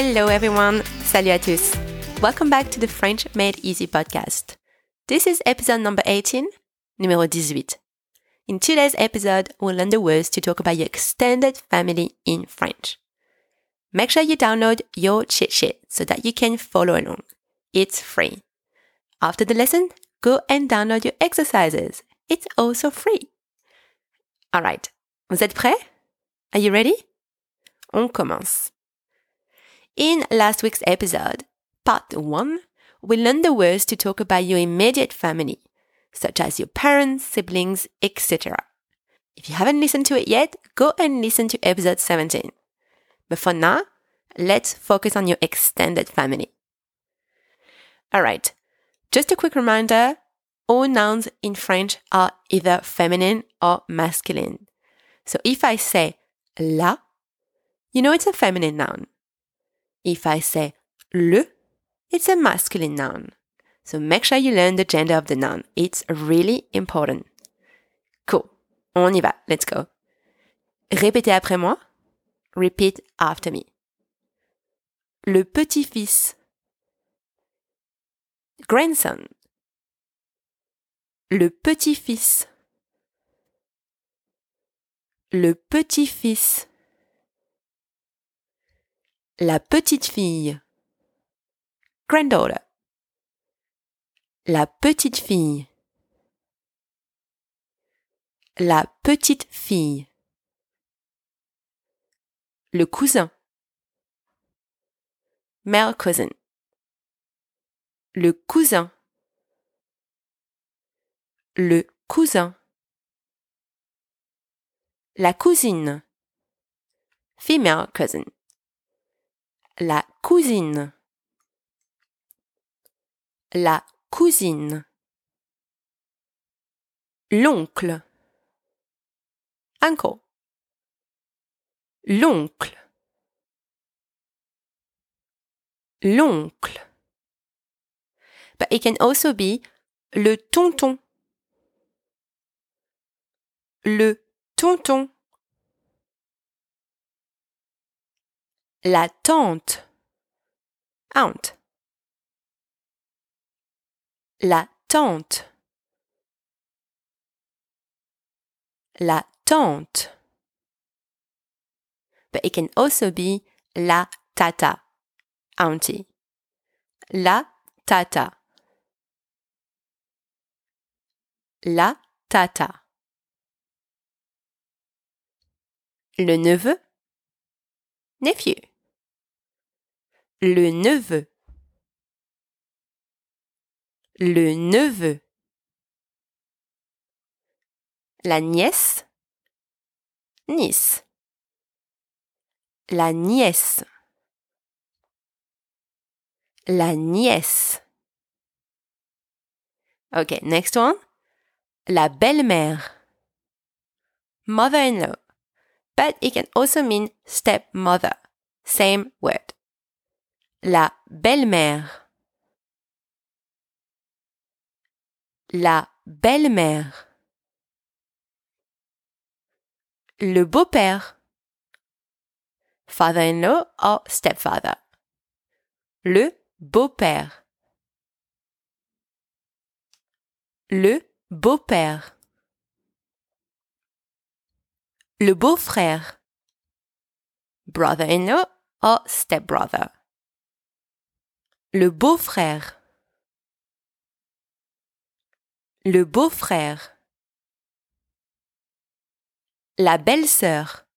Hello everyone, salut à tous. Welcome back to the French Made Easy podcast. This is episode number 18, numéro 18. In today's episode, we'll learn the words to talk about your extended family in French. Make sure you download your cheat sheet so that you can follow along. It's free. After the lesson, go and download your exercises. It's also free. Alright, vous êtes prêts? Are you ready? On commence. In last week's episode, part 1, we learned the words to talk about your immediate family, such as your parents, siblings, etc. If you haven't listened to it yet, go and listen to episode 17. But for now, let's focus on your extended family. Alright, just a quick reminder all nouns in French are either feminine or masculine. So if I say la, you know it's a feminine noun. If I say le, it's a masculine noun. So make sure you learn the gender of the noun. It's really important. Cool. On y va. Let's go. Répétez après moi. Repeat after me. Le petit-fils. Grandson. Le petit-fils. Le petit-fils. La petite fille. Granddaughter. La petite fille. La petite fille. Le cousin. Male cousin. Le cousin. Le cousin. La cousine. Female cousin la cousine, la cousine, l'oncle, uncle, l'oncle, l'oncle. But it can also be le tonton, le tonton. La tante. Aunt. La tante. La tante. But it can also be la tata. Auntie. La tata. La tata. Le neveu? Nephew le neveu, le neveu, la nièce, niece, la nièce, la nièce. Okay, next one. La belle-mère. Mother-in-law. But it can also mean stepmother. Same word. La belle-mère. La belle-mère. Le beau-père. Father-in-law or stepfather. Le beau-père. Le beau-père. Le beau-frère. Brother-in-law or stepbrother. Le beau-frère. Le beau-frère. La belle-sœur.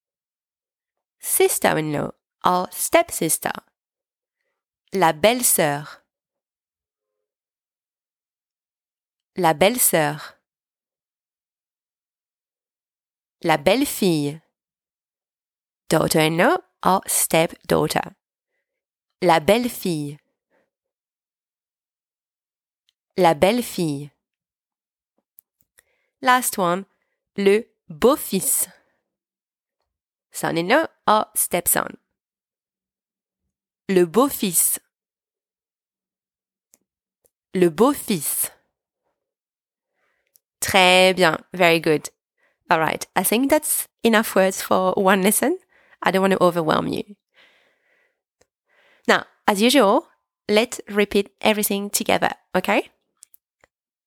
Sister-in-law or stepsister. La belle-sœur. La belle-sœur. La belle-fille. Daughter-in-law or stepdaughter. La belle-fille. La belle-fille. Last one, le beau-fils. Son-in-law or stepson. Le beau-fils. Le beau-fils. Très bien. Very good. All right. I think that's enough words for one lesson. I don't want to overwhelm you. Now, as usual, let's repeat everything together, okay?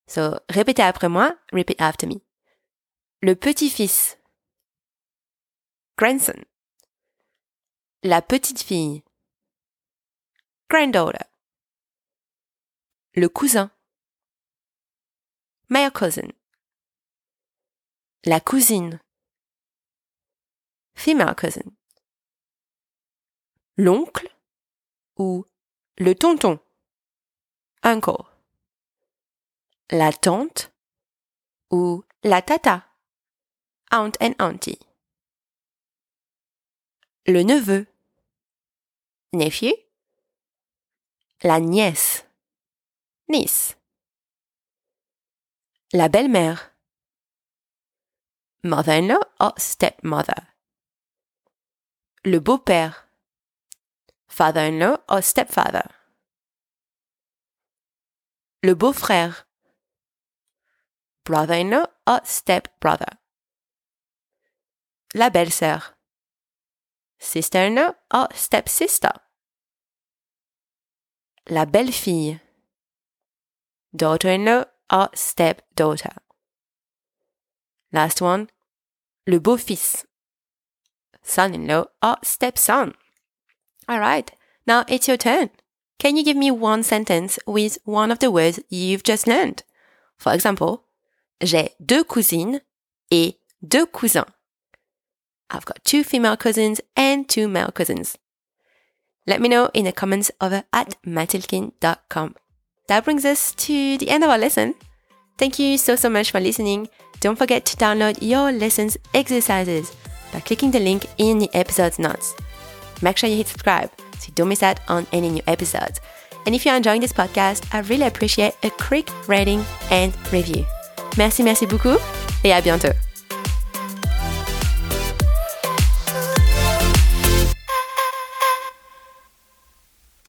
So, répétez après moi, repeat after me. Le petit-fils. Grandson. La petite fille. Granddaughter. Le cousin. Male cousin. La cousine. Female cousin. L'oncle ou le tonton. Uncle. La tante ou la tata. Aunt and auntie. Le neveu. Nephew. La nièce. Niece. La belle-mère. Mother-in-law or stepmother. Le beau-père. Father-in-law or stepfather. Le beau-frère. brother in law or step brother. La belle sœur. Sister in law or step sister. La belle fille. Daughter in law or step daughter. Last one. Le beau fils. Son in law or step son. All right. Now it's your turn. Can you give me one sentence with one of the words you've just learned? For example, j'ai deux cousines et deux cousins. I've got two female cousins and two male cousins. Let me know in the comments over at matilkin.com. That brings us to the end of our lesson. Thank you so, so much for listening. Don't forget to download your lessons exercises by clicking the link in the episode notes. Make sure you hit subscribe so you don't miss out on any new episodes. And if you're enjoying this podcast, I really appreciate a quick rating and review. Merci, merci beaucoup et à bientôt.